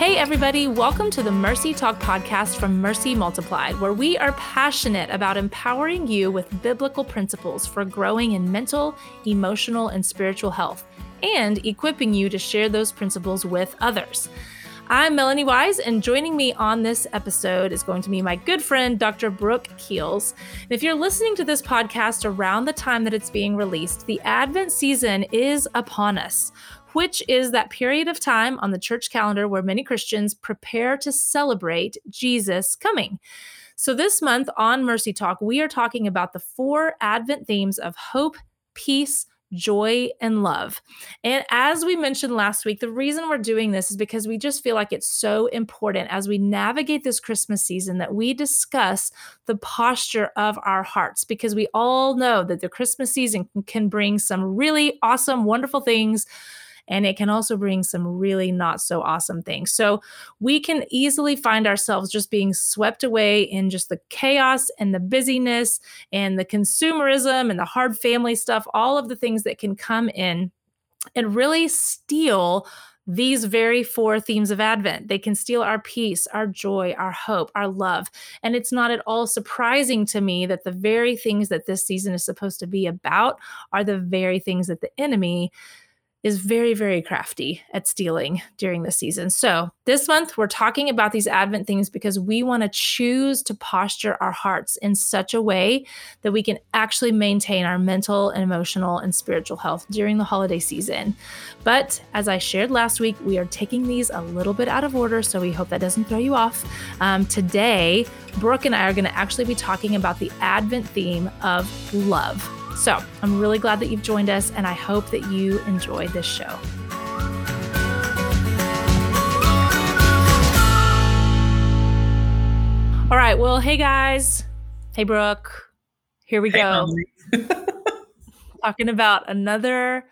Hey, everybody, welcome to the Mercy Talk podcast from Mercy Multiplied, where we are passionate about empowering you with biblical principles for growing in mental, emotional, and spiritual health, and equipping you to share those principles with others. I'm Melanie Wise, and joining me on this episode is going to be my good friend, Dr. Brooke Keels. And if you're listening to this podcast around the time that it's being released, the Advent season is upon us which is that period of time on the church calendar where many Christians prepare to celebrate Jesus coming. So, this month on Mercy Talk, we are talking about the four Advent themes of hope, peace, joy, and love. And as we mentioned last week, the reason we're doing this is because we just feel like it's so important as we navigate this Christmas season that we discuss the posture of our hearts because we all know that the Christmas season can bring some really awesome, wonderful things and it can also bring some really not so awesome things. So we can easily find ourselves just being swept away in just the chaos and the busyness and the consumerism and the hard family stuff, all of the things that can come in and really steal these very four themes of Advent. They can steal our peace, our joy, our hope, our love. And it's not at all surprising to me that the very things that this season is supposed to be about are the very things that the enemy is very, very crafty at stealing during the season. So, this month we're talking about these Advent things because we want to choose to posture our hearts in such a way that we can actually maintain our mental and emotional and spiritual health during the holiday season. But as I shared last week, we are taking these a little bit out of order, so we hope that doesn't throw you off. Um, today, Brooke and I are going to actually be talking about the Advent theme of love. So I'm really glad that you've joined us, and I hope that you enjoy this show. All right. Well, hey guys. Hey, Brooke. Here we hey, go. Talking about another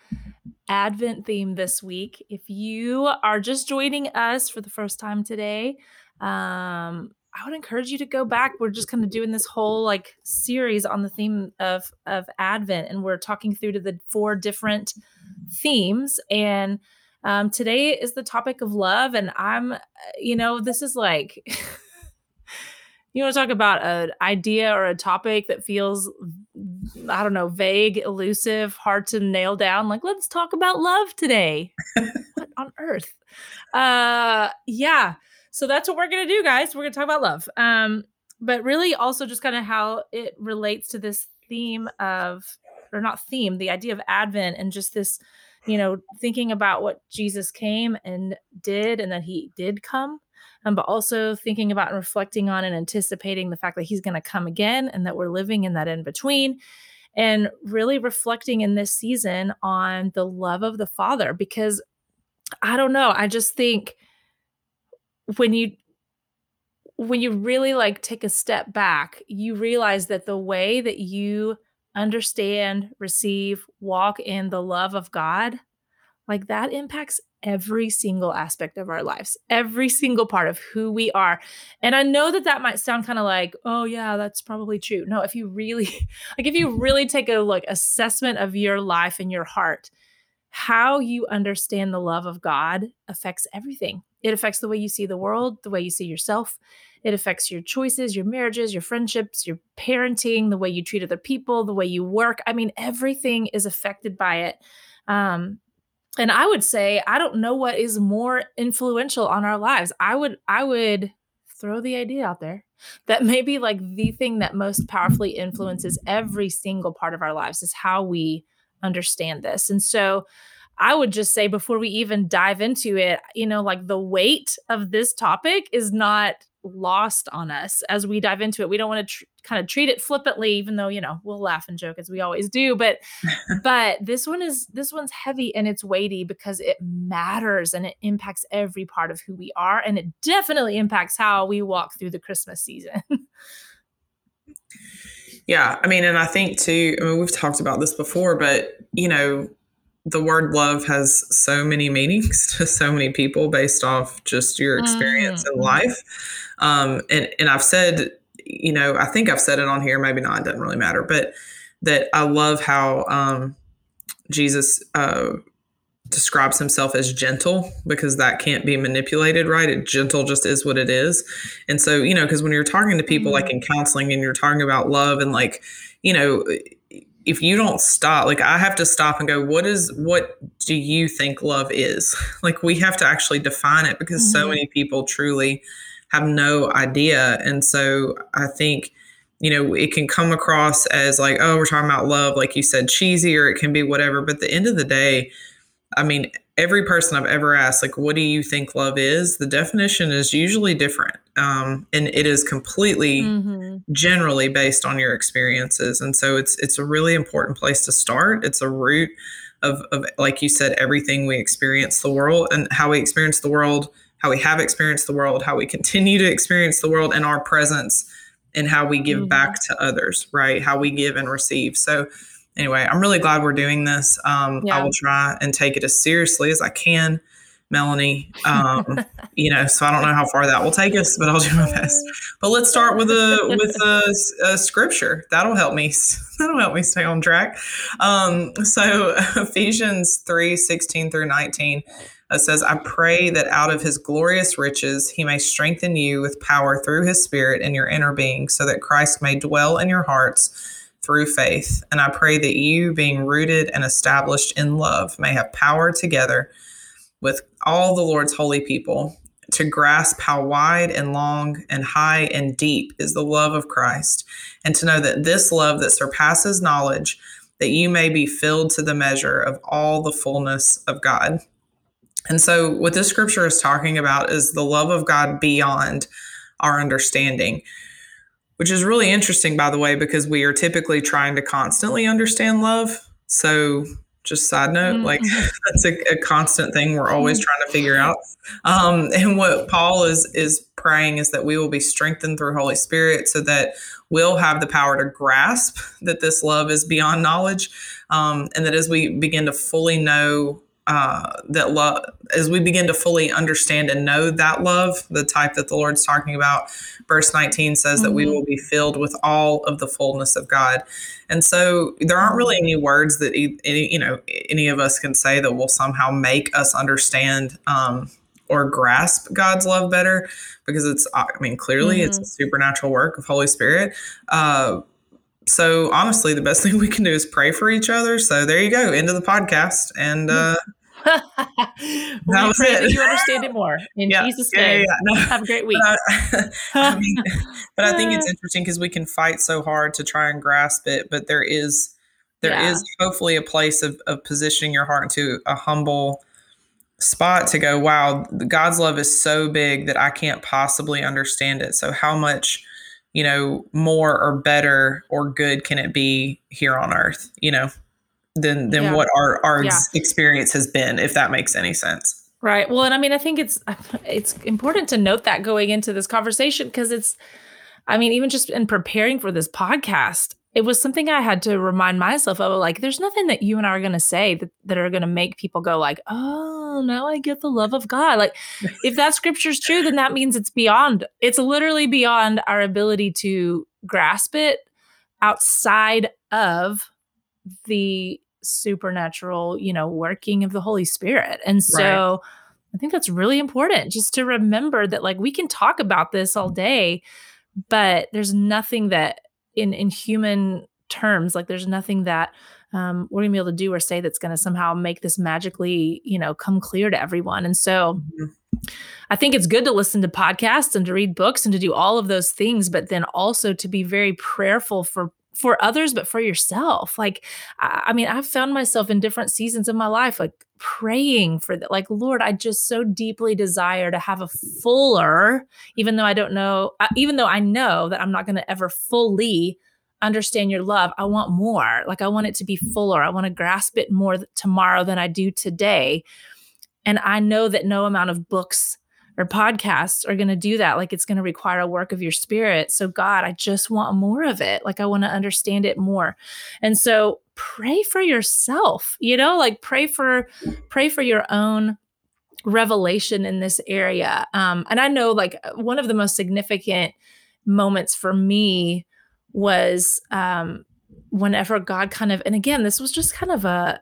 Advent theme this week. If you are just joining us for the first time today, um, I would encourage you to go back. We're just kind of doing this whole like series on the theme of of Advent, and we're talking through to the four different themes. And um, today is the topic of love, and I'm, uh, you know, this is like. you want to talk about an idea or a topic that feels i don't know vague elusive hard to nail down like let's talk about love today what on earth uh yeah so that's what we're going to do, guys. We're going to talk about love. Um, but really also just kind of how it relates to this theme of, or not theme, the idea of Advent and just this, you know, thinking about what Jesus came and did and that he did come. Um, but also thinking about and reflecting on and anticipating the fact that he's going to come again and that we're living in that in between and really reflecting in this season on the love of the father because i don't know i just think when you when you really like take a step back, you realize that the way that you understand, receive, walk in the love of God, like that impacts every single aspect of our lives, every single part of who we are. And I know that that might sound kind of like, oh yeah, that's probably true. No, if you really like if you really take a like assessment of your life and your heart, how you understand the love of God affects everything. It affects the way you see the world, the way you see yourself. It affects your choices, your marriages, your friendships, your parenting, the way you treat other people, the way you work. I mean, everything is affected by it. Um, and I would say I don't know what is more influential on our lives. I would I would throw the idea out there that maybe like the thing that most powerfully influences every single part of our lives is how we understand this. And so I would just say before we even dive into it, you know, like the weight of this topic is not lost on us as we dive into it. We don't want to tr- kind of treat it flippantly, even though you know we'll laugh and joke as we always do. But but this one is this one's heavy and it's weighty because it matters and it impacts every part of who we are, and it definitely impacts how we walk through the Christmas season. yeah, I mean, and I think too. I mean, we've talked about this before, but you know, the word love has so many meanings to so many people based off just your experience mm. in life. Um, and and I've said, you know, I think I've said it on here, maybe not, it doesn't really matter, but that I love how um, Jesus uh, describes himself as gentle because that can't be manipulated, right? It gentle just is what it is. And so, you know, because when you're talking to people mm-hmm. like in counseling and you're talking about love and like, you know, if you don't stop, like I have to stop and go, what is what do you think love is? Like we have to actually define it because mm-hmm. so many people truly have no idea. And so I think you know, it can come across as like, oh, we're talking about love, like you said, cheesy, or it can be whatever. But at the end of the day, I mean, every person I've ever asked, like, what do you think love is? The definition is usually different. Um, and it is completely mm-hmm. generally based on your experiences. And so it's it's a really important place to start. It's a root of, of like you said, everything we experience the world and how we experience the world, how we have experienced the world, how we continue to experience the world and our presence and how we give mm-hmm. back to others, right? How we give and receive. So, anyway, I'm really glad we're doing this. Um, yeah. I will try and take it as seriously as I can, Melanie. Um, you know, so I don't know how far that will take us, but I'll do my best. But let's start with a with a, a scripture. That'll help me. That'll help me stay on track. Um, so Ephesians three sixteen through nineteen it says, I pray that out of his glorious riches he may strengthen you with power through his spirit in your inner being, so that Christ may dwell in your hearts through faith. And I pray that you, being rooted and established in love, may have power together with all the Lord's holy people to grasp how wide and long and high and deep is the love of Christ, and to know that this love that surpasses knowledge, that you may be filled to the measure of all the fullness of God. And so, what this scripture is talking about is the love of God beyond our understanding, which is really interesting, by the way, because we are typically trying to constantly understand love. So, just side note, mm-hmm. like that's a, a, constant thing we're always mm-hmm. trying to figure out. Um, and what Paul is is praying is that we will be strengthened through Holy Spirit, so that we'll have the power to grasp that this love is beyond knowledge, um, and that as we begin to fully know uh, that love as we begin to fully understand and know that love the type that the lord's talking about verse 19 says mm-hmm. that we mm-hmm. will be filled with all of the fullness of god and so there aren't really any words that any, you know any of us can say that will somehow make us understand um, or grasp god's love better because it's i mean clearly mm-hmm. it's a supernatural work of holy spirit uh, so honestly the best thing we can do is pray for each other so there you go into the podcast and uh, well, we pray it. that you understand it more in yeah, Jesus' name. Yeah, yeah, no. Have a great week. But I, I mean, but I think it's interesting because we can fight so hard to try and grasp it, but there is there is hopefully a place of, of positioning your heart into a humble spot to go, wow, God's love is so big that I can't possibly understand it. So how much, you know, more or better or good can it be here on earth, you know? Than than yeah. what our our yeah. experience has been if that makes any sense right well and i mean i think it's it's important to note that going into this conversation because it's i mean even just in preparing for this podcast it was something i had to remind myself of like there's nothing that you and i are going to say that, that are going to make people go like oh now i get the love of god like if that scripture is true then that means it's beyond it's literally beyond our ability to grasp it outside of the supernatural, you know, working of the Holy Spirit. And so right. I think that's really important just to remember that like we can talk about this all day, but there's nothing that in in human terms, like there's nothing that um, we're gonna be able to do or say that's gonna somehow make this magically, you know, come clear to everyone. And so mm-hmm. I think it's good to listen to podcasts and to read books and to do all of those things, but then also to be very prayerful for for others, but for yourself. Like, I, I mean, I've found myself in different seasons of my life, like praying for that. Like, Lord, I just so deeply desire to have a fuller, even though I don't know, uh, even though I know that I'm not going to ever fully understand your love. I want more. Like, I want it to be fuller. I want to grasp it more tomorrow than I do today. And I know that no amount of books or podcasts are going to do that. Like it's going to require a work of your spirit. So, God, I just want more of it. Like I want to understand it more. And so, pray for yourself, you know, like pray for pray for your own revelation in this area. Um, and I know like one of the most significant moments for me was um, whenever God kind of, and again, this was just kind of a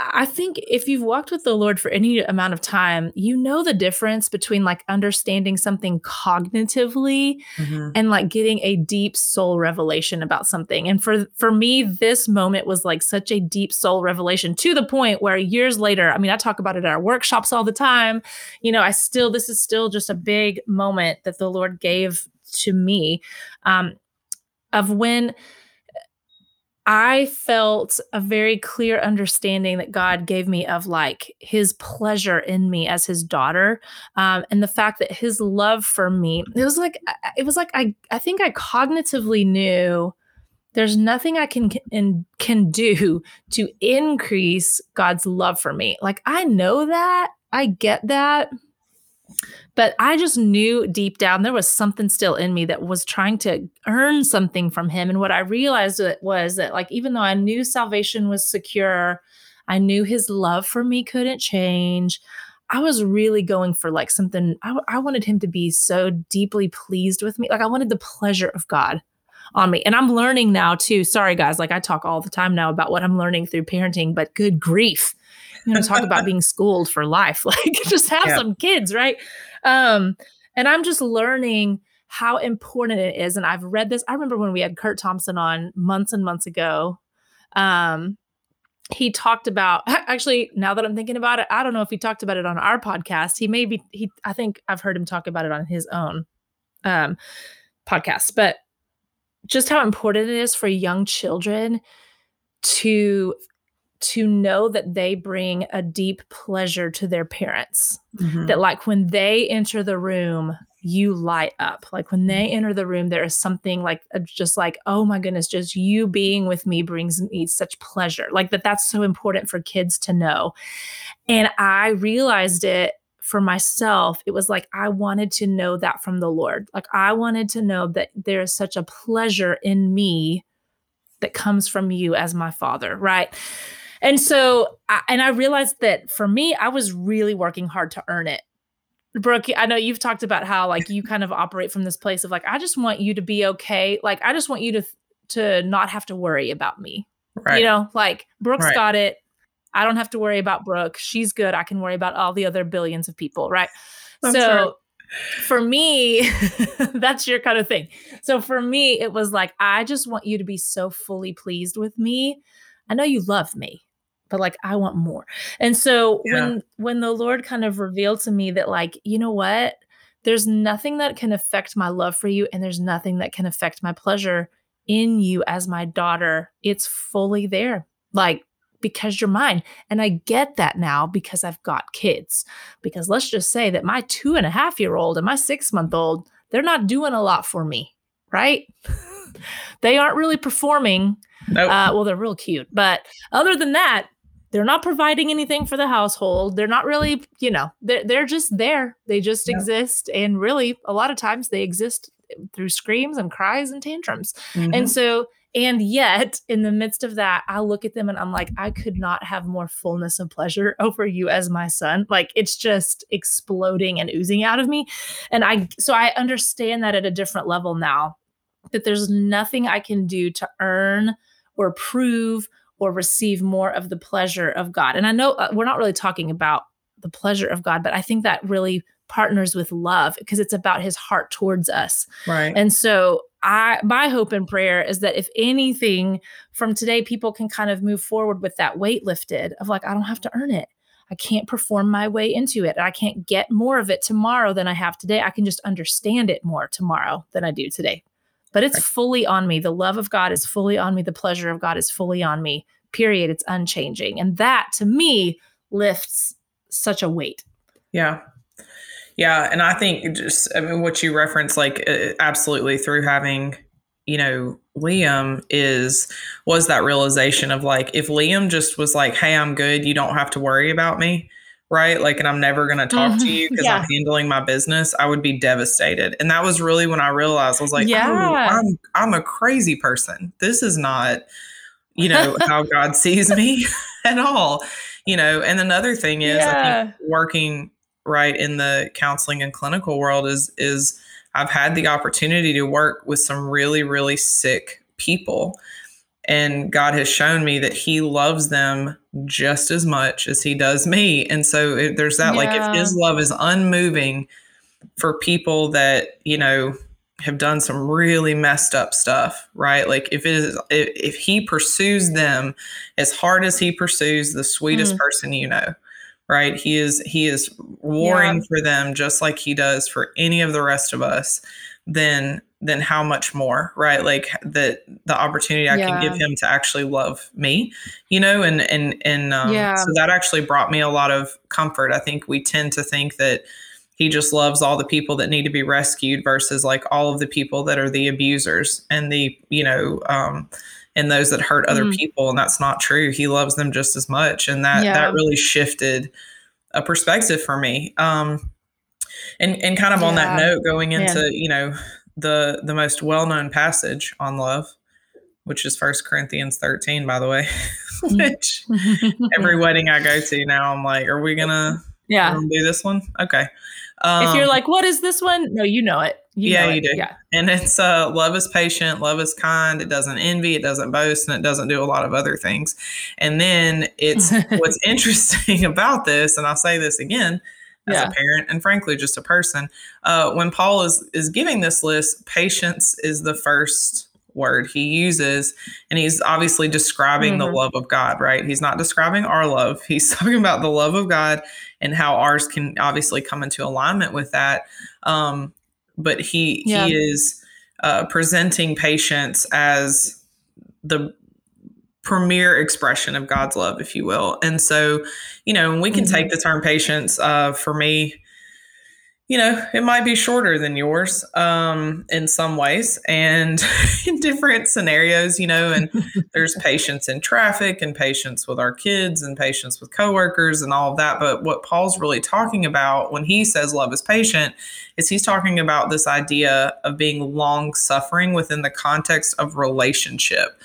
I think if you've walked with the Lord for any amount of time, you know the difference between like understanding something cognitively mm-hmm. and like getting a deep soul revelation about something. And for for me, this moment was like such a deep soul revelation to the point where years later, I mean, I talk about it at our workshops all the time. You know, I still this is still just a big moment that the Lord gave to me um, of when I felt a very clear understanding that God gave me of like his pleasure in me as his daughter. Um, and the fact that his love for me, it was like, it was like, I, I think I cognitively knew there's nothing I can, can, can do to increase God's love for me. Like, I know that, I get that. But I just knew deep down there was something still in me that was trying to earn something from him. And what I realized was that, like, even though I knew salvation was secure, I knew his love for me couldn't change. I was really going for like something, I, I wanted him to be so deeply pleased with me. Like, I wanted the pleasure of God on me. And I'm learning now too. Sorry, guys. Like, I talk all the time now about what I'm learning through parenting, but good grief. You know, talk about being schooled for life. Like, just have yeah. some kids, right? Um, and I'm just learning how important it is. And I've read this. I remember when we had Curt Thompson on months and months ago. Um, he talked about actually now that I'm thinking about it, I don't know if he talked about it on our podcast. He may be he I think I've heard him talk about it on his own um podcast, but just how important it is for young children to to know that they bring a deep pleasure to their parents. Mm-hmm. That, like, when they enter the room, you light up. Like, when they enter the room, there is something like, just like, oh my goodness, just you being with me brings me such pleasure. Like, that that's so important for kids to know. And I realized it for myself. It was like, I wanted to know that from the Lord. Like, I wanted to know that there is such a pleasure in me that comes from you as my father, right? And so, I, and I realized that for me, I was really working hard to earn it. Brooke, I know you've talked about how like you kind of operate from this place of like, I just want you to be okay. Like, I just want you to to not have to worry about me. Right. You know, like Brooke's right. got it. I don't have to worry about Brooke. She's good. I can worry about all the other billions of people, right? That's so right. for me, that's your kind of thing. So for me, it was like, I just want you to be so fully pleased with me. I know you love me but like I want more. And so yeah. when when the Lord kind of revealed to me that like, you know what? There's nothing that can affect my love for you and there's nothing that can affect my pleasure in you as my daughter. It's fully there. Like because you're mine. And I get that now because I've got kids. Because let's just say that my two and a half year old and my six month old, they're not doing a lot for me, right? they aren't really performing. Nope. Uh, well, they're real cute. But other than that, they're not providing anything for the household. They're not really, you know, they're, they're just there. They just yeah. exist. And really, a lot of times they exist through screams and cries and tantrums. Mm-hmm. And so, and yet, in the midst of that, I look at them and I'm like, I could not have more fullness of pleasure over you as my son. Like it's just exploding and oozing out of me. And I, so I understand that at a different level now that there's nothing I can do to earn or prove or receive more of the pleasure of God. And I know uh, we're not really talking about the pleasure of God, but I think that really partners with love because it's about his heart towards us. Right. And so I my hope and prayer is that if anything from today people can kind of move forward with that weight lifted of like I don't have to earn it. I can't perform my way into it. I can't get more of it tomorrow than I have today. I can just understand it more tomorrow than I do today but it's fully on me. The love of God is fully on me. The pleasure of God is fully on me. Period. It's unchanging. And that to me lifts such a weight. Yeah. Yeah. And I think just, I mean, what you reference, like, uh, absolutely through having, you know, Liam is, was that realization of like, if Liam just was like, hey, I'm good, you don't have to worry about me right? Like, and I'm never going to talk mm-hmm. to you because yeah. I'm handling my business, I would be devastated. And that was really when I realized I was like, oh, yeah. Oh, I'm I'm a crazy person. This is not, you know, how God sees me at all. You know, and another thing is yeah. I think working right in the counseling and clinical world is is I've had the opportunity to work with some really, really sick people and God has shown me that He loves them just as much as He does me. And so it, there's that, yeah. like, if His love is unmoving for people that, you know, have done some really messed up stuff, right? Like if it is if, if he pursues them as hard as he pursues the sweetest mm. person you know, right? He is he is warring yeah. for them just like he does for any of the rest of us, then then how much more, right? Like that the opportunity I yeah. can give him to actually love me, you know, and and and um, yeah. so that actually brought me a lot of comfort. I think we tend to think that he just loves all the people that need to be rescued versus like all of the people that are the abusers and the you know um and those that hurt other mm. people and that's not true he loves them just as much and that yeah. that really shifted a perspective for me um and and kind of yeah. on that note going into yeah. you know the the most well-known passage on love which is first corinthians 13 by the way which every wedding i go to now i'm like are we gonna yeah do this one okay um, if you're um, like, what is this one? No, you know it. You yeah, know you it. do. Yeah. And it's uh, love is patient, love is kind. It doesn't envy, it doesn't boast, and it doesn't do a lot of other things. And then it's what's interesting about this, and I'll say this again as yeah. a parent and frankly just a person. Uh, when Paul is is giving this list, patience is the first word he uses and he's obviously describing mm-hmm. the love of god right he's not describing our love he's talking about the love of god and how ours can obviously come into alignment with that um, but he yeah. he is uh, presenting patience as the premier expression of god's love if you will and so you know we can mm-hmm. take the term patience uh, for me you know, it might be shorter than yours um, in some ways and in different scenarios, you know, and there's patience in traffic and patience with our kids and patience with coworkers and all of that. But what Paul's really talking about when he says love is patient is he's talking about this idea of being long suffering within the context of relationship.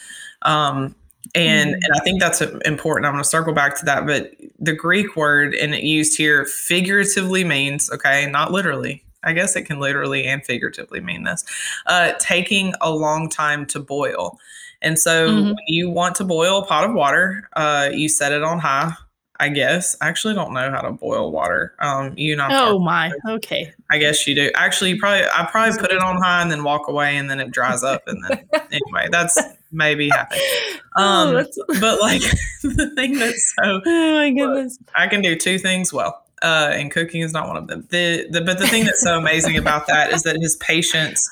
Um, and mm-hmm. and I think that's important. I'm going to circle back to that, but the Greek word and it used here figuratively means okay, not literally. I guess it can literally and figuratively mean this. Uh, taking a long time to boil. And so mm-hmm. when you want to boil a pot of water, uh, you set it on high I guess. I actually don't know how to boil water. Um, you know. Oh my. Okay. I guess you do. Actually, you probably I probably put it on high and then walk away and then it dries up and then anyway, that's maybe happened. Oh, um, oh, but like the thing that's so. Oh my goodness. I can do two things well. Uh, and cooking is not one of them. The, the but the thing that's so amazing about that is that his patience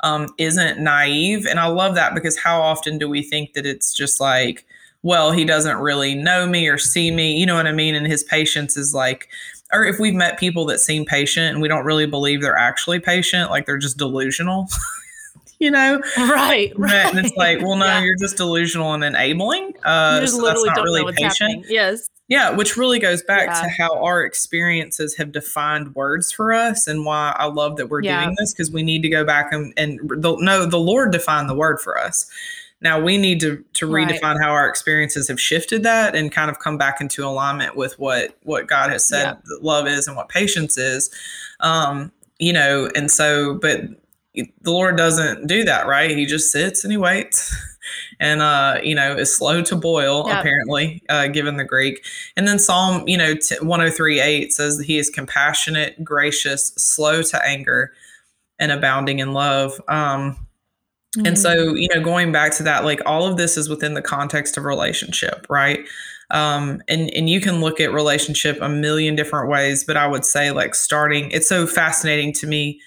um, isn't naive, and I love that because how often do we think that it's just like well, he doesn't really know me or see me. You know what I mean? And his patience is like, or if we've met people that seem patient and we don't really believe they're actually patient, like they're just delusional. you know? Right, right. And it's like, well, no, yeah. you're just delusional and enabling. Uh, so that's not really patient. Happening. Yes. Yeah, which really goes back yeah. to how our experiences have defined words for us and why I love that we're yeah. doing this because we need to go back and, and the, no, the Lord defined the word for us. Now we need to to redefine right. how our experiences have shifted that and kind of come back into alignment with what what God has said yeah. love is and what patience is. Um, you know, and so but the Lord doesn't do that, right? He just sits and he waits. and uh, you know is slow to boil apparently uh, given the greek and then psalm you know t- 103 8 says that he is compassionate gracious slow to anger and abounding in love um, Mm-hmm. And so, you know, going back to that, like all of this is within the context of relationship, right? Um, and and you can look at relationship a million different ways, but I would say like starting, it's so fascinating to me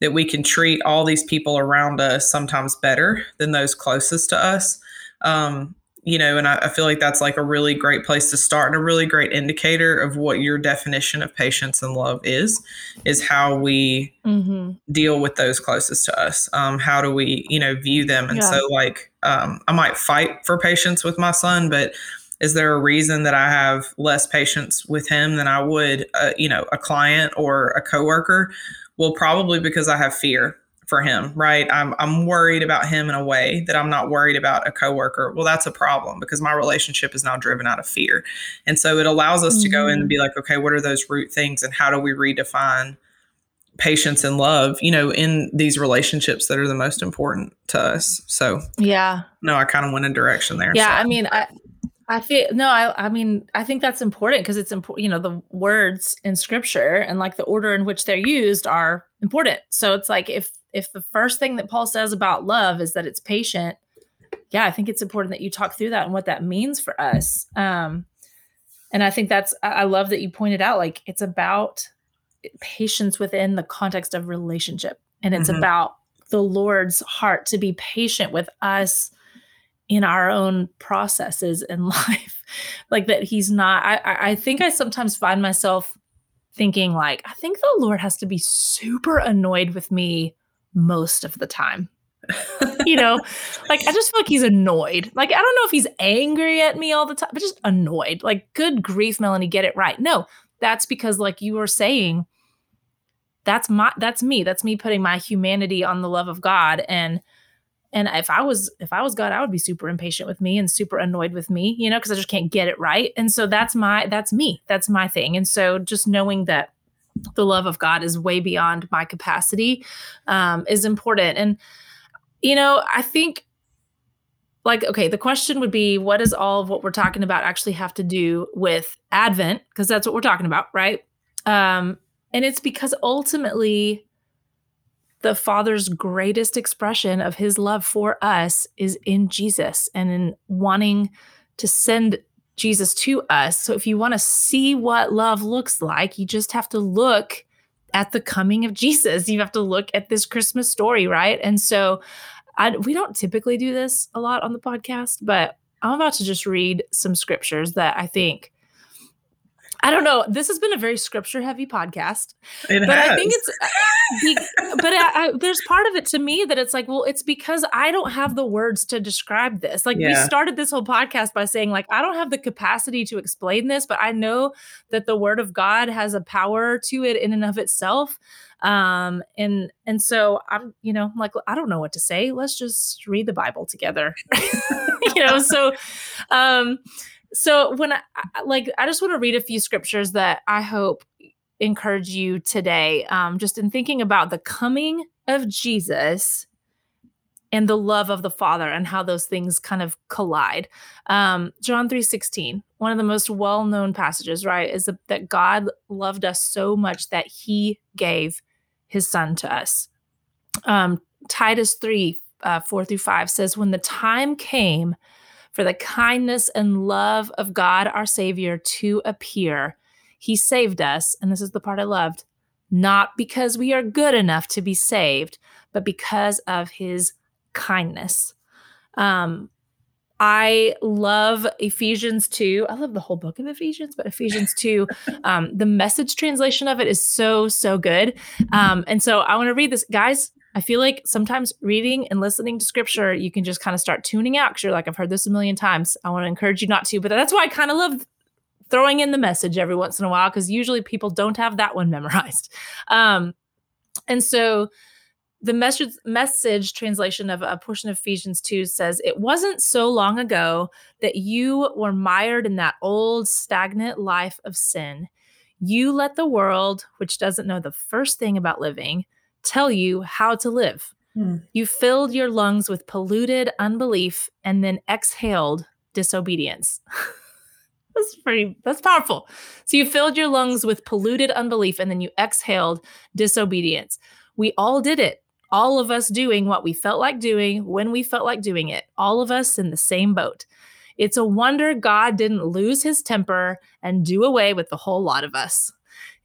that we can treat all these people around us sometimes better than those closest to us. Um, you know, and I, I, feel like that's like a really great place to start and a really great indicator of what your definition of patience and love is, is how we mm-hmm. deal with those closest to us. Um, how do we, you know, view them? And yeah. so, like, um, I might fight for patience with my son, but is there a reason that I have less patience with him than I would, uh, you know, a client or a coworker? Well, probably because I have fear for him, right? I'm I'm worried about him in a way that I'm not worried about a coworker. Well, that's a problem because my relationship is now driven out of fear. And so it allows us mm-hmm. to go in and mm-hmm. be like, okay, what are those root things and how do we redefine patience and love, you know, in these relationships that are the most important to us. So, yeah. No, I kind of went in direction there. Yeah. So. I mean, I, I feel no, I, I mean, I think that's important because it's important, you know, the words in scripture and like the order in which they're used are important. So it's like if, if the first thing that Paul says about love is that it's patient, yeah, I think it's important that you talk through that and what that means for us. Um, and I think that's, I love that you pointed out, like, it's about patience within the context of relationship. And it's mm-hmm. about the Lord's heart to be patient with us in our own processes in life. like that he's not, I, I think I sometimes find myself thinking, like, I think the Lord has to be super annoyed with me most of the time. you know, like I just feel like he's annoyed. Like I don't know if he's angry at me all the time, but just annoyed. Like, good grief, Melanie, get it right. No, that's because, like you were saying, that's my that's me that's me putting my humanity on the love of god and and if i was if i was god i would be super impatient with me and super annoyed with me you know because i just can't get it right and so that's my that's me that's my thing and so just knowing that the love of god is way beyond my capacity um, is important. And you know i think like okay the question would be what does all of what we're talking about actually have to do with advent? Because that's what we're talking about right? Um, and it's because ultimately, the Father's greatest expression of his love for us is in Jesus and in wanting to send Jesus to us. So if you want to see what love looks like, you just have to look at the coming of Jesus. You have to look at this Christmas story, right? And so I, we don't typically do this a lot on the podcast, but I'm about to just read some scriptures that I think I don't know. This has been a very scripture heavy podcast, it but has. I think it's, uh, but I, I, there's part of it to me that it's like, well, it's because I don't have the words to describe this. Like yeah. we started this whole podcast by saying, like, I don't have the capacity to explain this, but I know that the Word of God has a power to it in and of itself. Um, and and so I'm, you know, like I don't know what to say. Let's just read the Bible together. you know, so um so when I like, I just want to read a few scriptures that I hope encourage you today. Um, just in thinking about the coming of Jesus and the love of the Father and how those things kind of collide. Um, John 3 16, one of the most well known passages, right, is that God loved us so much that he gave his son to us. Um, Titus 3 uh, 4 through 5 says, When the time came, for the kindness and love of God our Savior to appear. He saved us, and this is the part I loved, not because we are good enough to be saved, but because of his kindness. Um, I love Ephesians 2. I love the whole book of Ephesians, but Ephesians 2, um, the message translation of it is so, so good. Um, and so I want to read this. Guys, I feel like sometimes reading and listening to scripture, you can just kind of start tuning out because you're like, I've heard this a million times. I want to encourage you not to, but that's why I kind of love throwing in the message every once in a while because usually people don't have that one memorized. Um, and so the message message translation of a portion of Ephesians 2 says, It wasn't so long ago that you were mired in that old stagnant life of sin. You let the world, which doesn't know the first thing about living, tell you how to live. Hmm. You filled your lungs with polluted unbelief and then exhaled disobedience. that's pretty, that's powerful. So you filled your lungs with polluted unbelief and then you exhaled disobedience. We all did it. All of us doing what we felt like doing when we felt like doing it. All of us in the same boat. It's a wonder God didn't lose his temper and do away with the whole lot of us.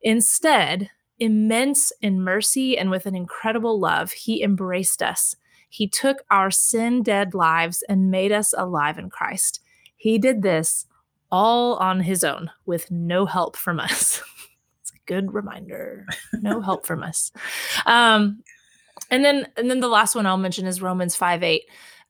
Instead, immense in mercy and with an incredible love, he embraced us. He took our sin dead lives and made us alive in Christ. He did this all on his own with no help from us. it's a good reminder. No help from us. Um, and then and then the last one I'll mention is Romans 5 8.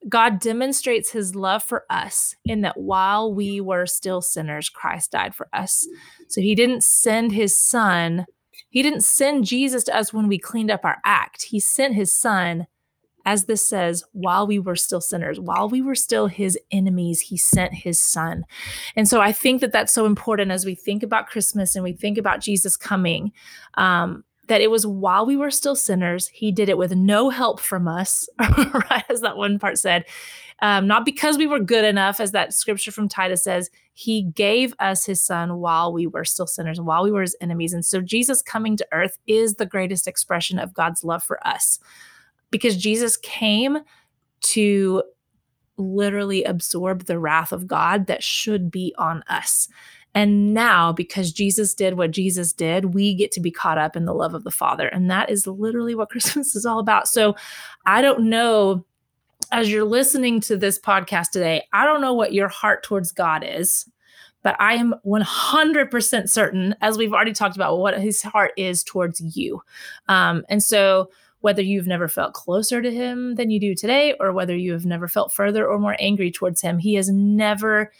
God demonstrates his love for us in that while we were still sinners, Christ died for us. So he didn't send his son he didn't send Jesus to us when we cleaned up our act. He sent his son, as this says, while we were still sinners, while we were still his enemies, he sent his son. And so I think that that's so important as we think about Christmas and we think about Jesus coming. Um, that it was while we were still sinners, he did it with no help from us, right? As that one part said. Um, not because we were good enough, as that scripture from Titus says, he gave us his son while we were still sinners, while we were his enemies. And so Jesus coming to earth is the greatest expression of God's love for us because Jesus came to literally absorb the wrath of God that should be on us. And now, because Jesus did what Jesus did, we get to be caught up in the love of the Father. And that is literally what Christmas is all about. So I don't know, as you're listening to this podcast today, I don't know what your heart towards God is, but I am 100% certain, as we've already talked about, what his heart is towards you. Um, and so, whether you've never felt closer to him than you do today, or whether you have never felt further or more angry towards him, he has never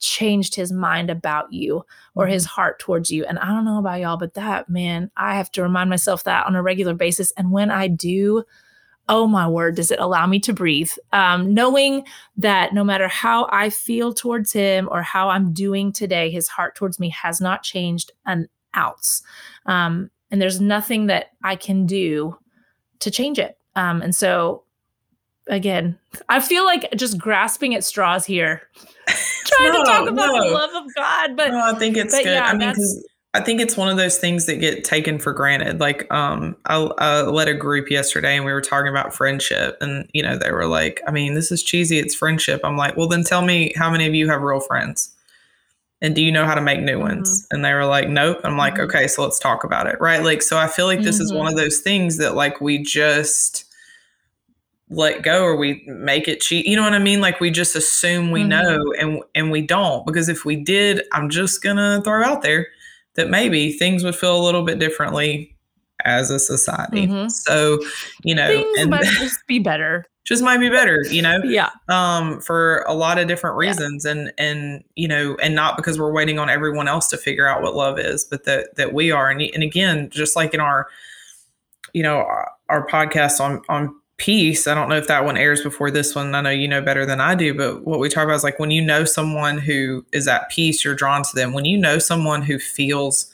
changed his mind about you or his mm-hmm. heart towards you. And I don't know about y'all, but that, man, I have to remind myself that on a regular basis. And when I do, oh my word, does it allow me to breathe? Um, knowing that no matter how I feel towards him or how I'm doing today, his heart towards me has not changed an ounce. Um, and there's nothing that I can do to change it. Um, and so again, I feel like just grasping at straws here, trying no, to talk about no. the love of God. But no, I think it's good. Yeah, I mean, because I think it's one of those things that get taken for granted. Like, um, I, I led a group yesterday and we were talking about friendship, and you know, they were like, "I mean, this is cheesy. It's friendship." I'm like, "Well, then tell me how many of you have real friends." And do you know how to make new ones? Mm-hmm. And they were like, nope. I'm like, mm-hmm. okay, so let's talk about it. Right. Like, so I feel like this mm-hmm. is one of those things that like we just let go or we make it cheat. You know what I mean? Like we just assume we mm-hmm. know and and we don't because if we did, I'm just going to throw out there that maybe things would feel a little bit differently as a society. Mm-hmm. So, you know, things and might just be better. Just might be better, you know. yeah. Um, for a lot of different reasons, yeah. and and you know, and not because we're waiting on everyone else to figure out what love is, but that that we are, and and again, just like in our, you know, our, our podcast on on peace. I don't know if that one airs before this one. I know you know better than I do, but what we talk about is like when you know someone who is at peace, you're drawn to them. When you know someone who feels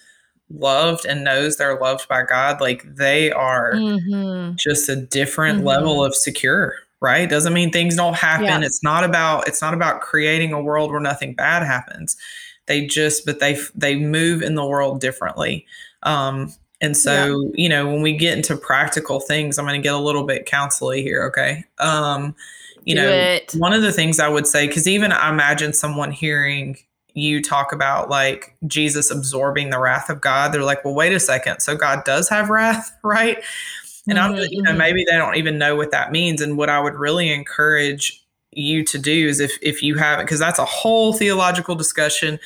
loved and knows they're loved by God, like they are mm-hmm. just a different mm-hmm. level of secure, right? Doesn't mean things don't happen. Yeah. It's not about it's not about creating a world where nothing bad happens. They just but they they move in the world differently. Um and so, yeah. you know, when we get into practical things, I'm going to get a little bit counselly here. Okay. Um, you Do know, it. one of the things I would say, because even I imagine someone hearing you talk about like Jesus absorbing the wrath of God, they're like, well, wait a second. So God does have wrath, right? And mm-hmm, I'm, you know, mm-hmm. maybe they don't even know what that means. And what I would really encourage you to do is if if you haven't, because that's a whole theological discussion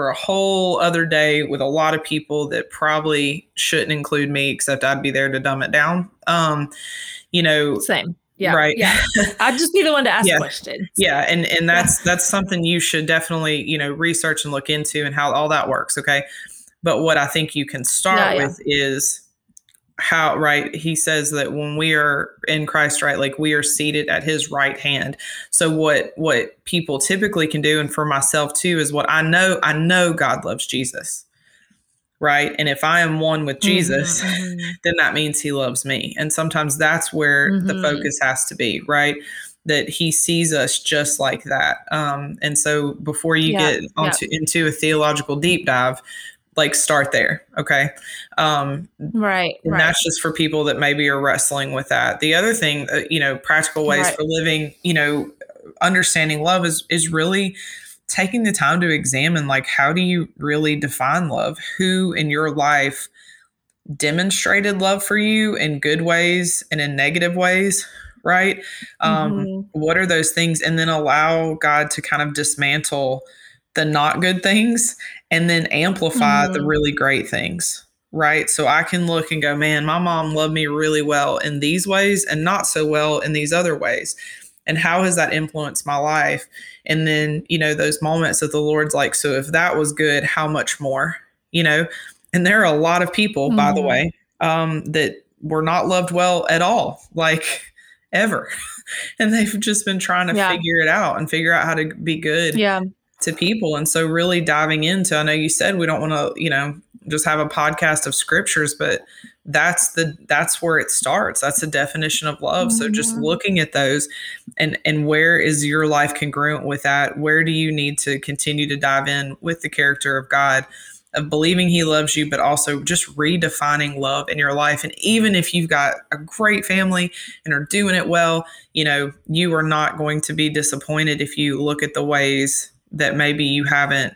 for a whole other day with a lot of people that probably shouldn't include me, except I'd be there to dumb it down. Um, you know, same. Yeah. Right. Yeah. I'd just be the one to ask yeah. questions. Yeah. And and that's that's something you should definitely, you know, research and look into and how all that works. Okay. But what I think you can start yeah, with is how right he says that when we are in christ right like we are seated at his right hand so what what people typically can do and for myself too is what i know i know god loves jesus right and if i am one with mm-hmm, jesus mm-hmm. then that means he loves me and sometimes that's where mm-hmm. the focus has to be right that he sees us just like that um, and so before you yeah, get onto yeah. into a theological deep dive like start there okay um right and right. that's just for people that maybe are wrestling with that the other thing uh, you know practical ways right. for living you know understanding love is is really taking the time to examine like how do you really define love who in your life demonstrated love for you in good ways and in negative ways right um mm-hmm. what are those things and then allow god to kind of dismantle the not good things and then amplify mm-hmm. the really great things. Right. So I can look and go, man, my mom loved me really well in these ways and not so well in these other ways. And how has that influenced my life? And then, you know, those moments that the Lord's like, so if that was good, how much more? You know, and there are a lot of people, mm-hmm. by the mm-hmm. way, um, that were not loved well at all, like ever. and they've just been trying to yeah. figure it out and figure out how to be good yeah to people. And so really diving into, I know you said we don't want to, you know, just have a podcast of scriptures, but that's the that's where it starts. That's the definition of love. Mm-hmm. So just mm-hmm. looking at those and and where is your life congruent with that? Where do you need to continue to dive in with the character of God? of believing he loves you, but also just redefining love in your life. And even if you've got a great family and are doing it well, you know, you are not going to be disappointed if you look at the ways that maybe you haven't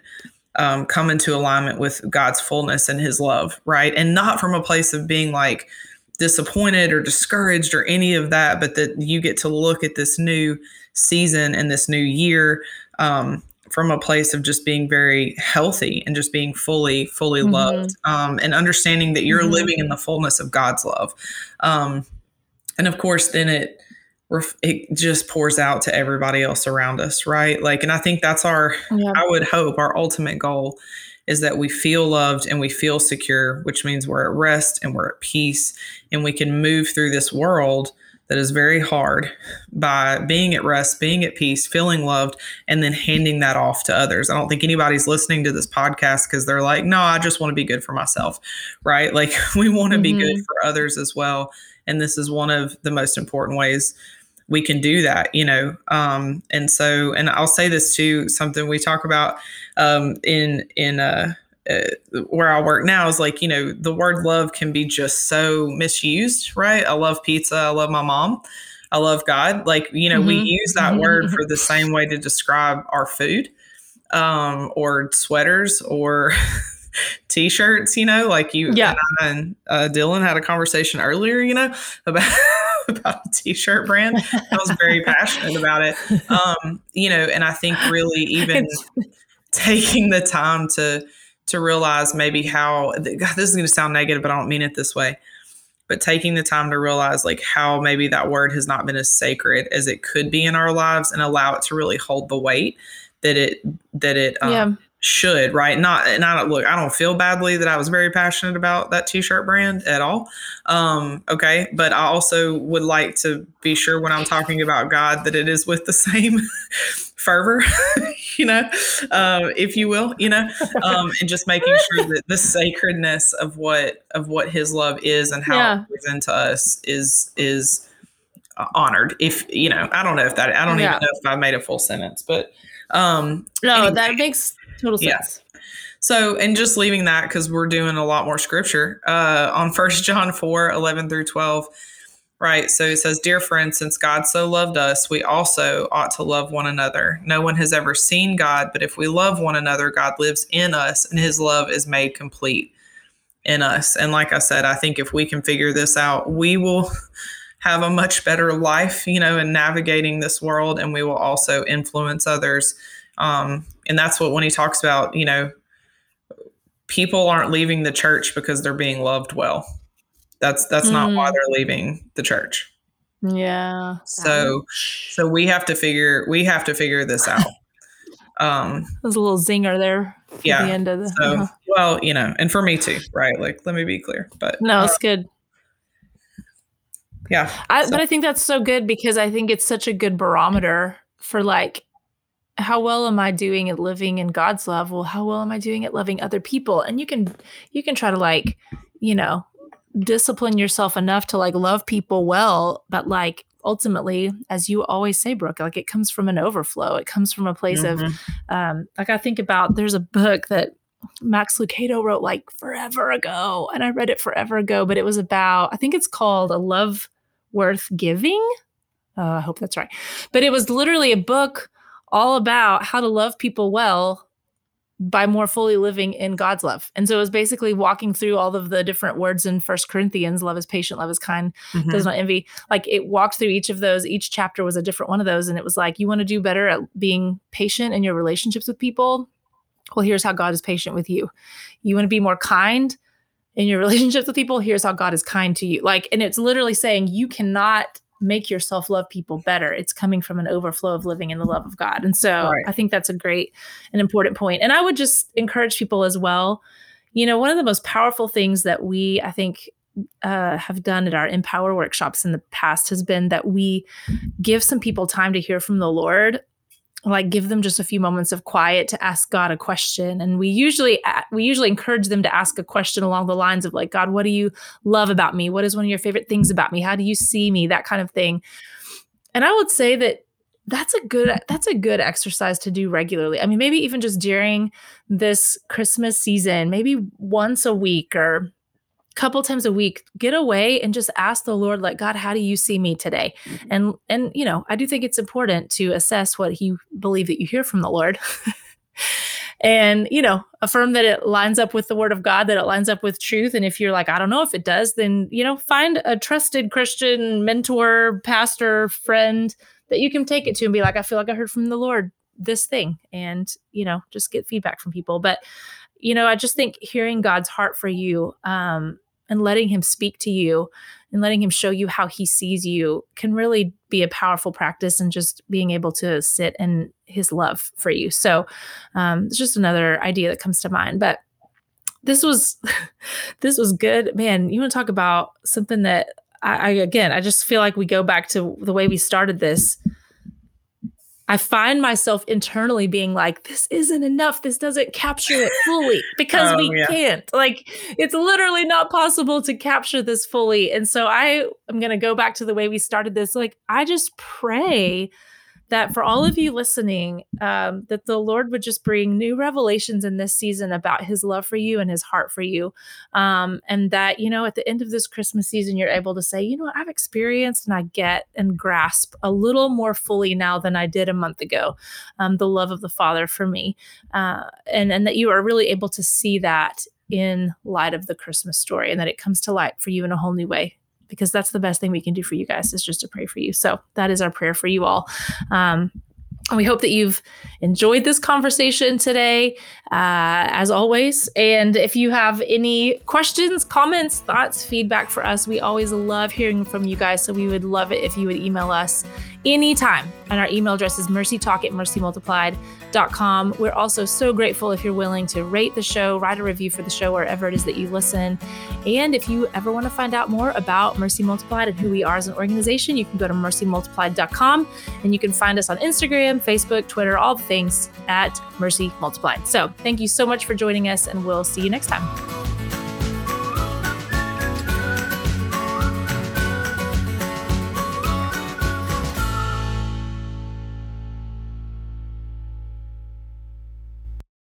um, come into alignment with God's fullness and his love, right? And not from a place of being like disappointed or discouraged or any of that, but that you get to look at this new season and this new year um, from a place of just being very healthy and just being fully fully mm-hmm. loved um, and understanding that you're mm-hmm. living in the fullness of god's love um, and of course then it it just pours out to everybody else around us right like and i think that's our yeah. i would hope our ultimate goal is that we feel loved and we feel secure which means we're at rest and we're at peace and we can move through this world that is very hard by being at rest, being at peace, feeling loved, and then handing that off to others. I don't think anybody's listening to this podcast because they're like, no, I just want to be good for myself, right? Like we want to mm-hmm. be good for others as well. And this is one of the most important ways we can do that, you know. Um, and so, and I'll say this too, something we talk about um, in in uh, uh, where I work now is like, you know, the word love can be just so misused, right? I love pizza. I love my mom. I love God. Like, you know, mm-hmm. we use that mm-hmm. word for the same way to describe our food um, or sweaters or t-shirts, you know, like you yeah. and, I and uh, Dylan had a conversation earlier, you know, about about a t-shirt brand. I was very passionate about it. Um, you know, and I think really even taking the time to to realize maybe how God, this is going to sound negative, but I don't mean it this way. But taking the time to realize like how maybe that word has not been as sacred as it could be in our lives and allow it to really hold the weight that it that it um, yeah. Should, right? Not and I don't look, I don't feel badly that I was very passionate about that t-shirt brand at all. Um, okay. But I also would like to be sure when I'm talking about God that it is with the same fervor, you know, um, if you will, you know, um, and just making sure that the sacredness of what of what His love is and how yeah. it presents to us is is honored. If you know, I don't know if that I don't yeah. even know if I made a full sentence, but um, no, anyway, that makes total sense. Yeah. So, and just leaving that because we're doing a lot more scripture uh, on First John 4 11 through 12 Right. So it says, Dear friends, since God so loved us, we also ought to love one another. No one has ever seen God, but if we love one another, God lives in us and his love is made complete in us. And like I said, I think if we can figure this out, we will have a much better life, you know, in navigating this world and we will also influence others. Um, and that's what when he talks about, you know, people aren't leaving the church because they're being loved well that's that's mm. not why mm. they're leaving the church. Yeah. So so we have to figure we have to figure this out. Um There's a little zinger there. Yeah. The end of the so, uh-huh. well, you know, and for me too, right? Like let me be clear. But no, uh, it's good. Yeah. I, so. But I think that's so good because I think it's such a good barometer for like how well am i doing at living in god's love well how well am i doing at loving other people and you can you can try to like you know discipline yourself enough to like love people well, but like ultimately, as you always say, Brooke, like it comes from an overflow. It comes from a place mm-hmm. of um, like I think about there's a book that Max Lucado wrote like forever ago, and I read it forever ago, but it was about I think it's called A Love Worth Giving. Uh, I hope that's right. But it was literally a book all about how to love people well by more fully living in God's love. And so it was basically walking through all of the different words in First Corinthians, love is patient, love is kind, mm-hmm. does not envy. Like it walked through each of those. Each chapter was a different one of those. And it was like, you want to do better at being patient in your relationships with people? Well, here's how God is patient with you. You want to be more kind in your relationships with people? Here's how God is kind to you. Like, and it's literally saying you cannot make yourself love people better. It's coming from an overflow of living in the love of God. And so right. I think that's a great and important point. And I would just encourage people as well. You know, one of the most powerful things that we, I think, uh, have done at our Empower workshops in the past has been that we give some people time to hear from the Lord like give them just a few moments of quiet to ask God a question. And we usually we usually encourage them to ask a question along the lines of like God what do you love about me? What is one of your favorite things about me? How do you see me? That kind of thing. And I would say that that's a good that's a good exercise to do regularly. I mean maybe even just during this Christmas season, maybe once a week or couple times a week get away and just ask the lord like god how do you see me today? Mm-hmm. and and you know i do think it's important to assess what you believe that you hear from the lord and you know affirm that it lines up with the word of god that it lines up with truth. And if you're like i don't know if it does then you know find a trusted christian mentor pastor friend that you can take it to and be like i feel like i heard from the lord this thing and you know just get feedback from people. But you know i just think hearing god's heart for you um and letting him speak to you and letting him show you how he sees you can really be a powerful practice and just being able to sit in his love for you. So um, it's just another idea that comes to mind. But this was this was good, man. You want to talk about something that I, I again I just feel like we go back to the way we started this I find myself internally being like, this isn't enough. This doesn't capture it fully because oh, we yeah. can't. Like, it's literally not possible to capture this fully. And so I am going to go back to the way we started this. Like, I just mm-hmm. pray that for all of you listening, um, that the Lord would just bring new revelations in this season about his love for you and his heart for you. Um, and that, you know, at the end of this Christmas season, you're able to say, you know, I've experienced and I get and grasp a little more fully now than I did a month ago um, the love of the Father for me. Uh, and, and that you are really able to see that in light of the Christmas story and that it comes to light for you in a whole new way because that's the best thing we can do for you guys is just to pray for you. So that is our prayer for you all. Um, and we hope that you've enjoyed this conversation today, uh, as always. And if you have any questions, comments, thoughts, feedback for us, we always love hearing from you guys. So we would love it if you would email us anytime. And our email address is mercytalk at mercymultiplied.com. We're also so grateful if you're willing to rate the show, write a review for the show wherever it is that you listen. And if you ever want to find out more about Mercy Multiplied and who we are as an organization, you can go to mercymultiplied.com and you can find us on Instagram, Facebook, Twitter, all the things at Mercy Multiplied. So thank you so much for joining us, and we'll see you next time.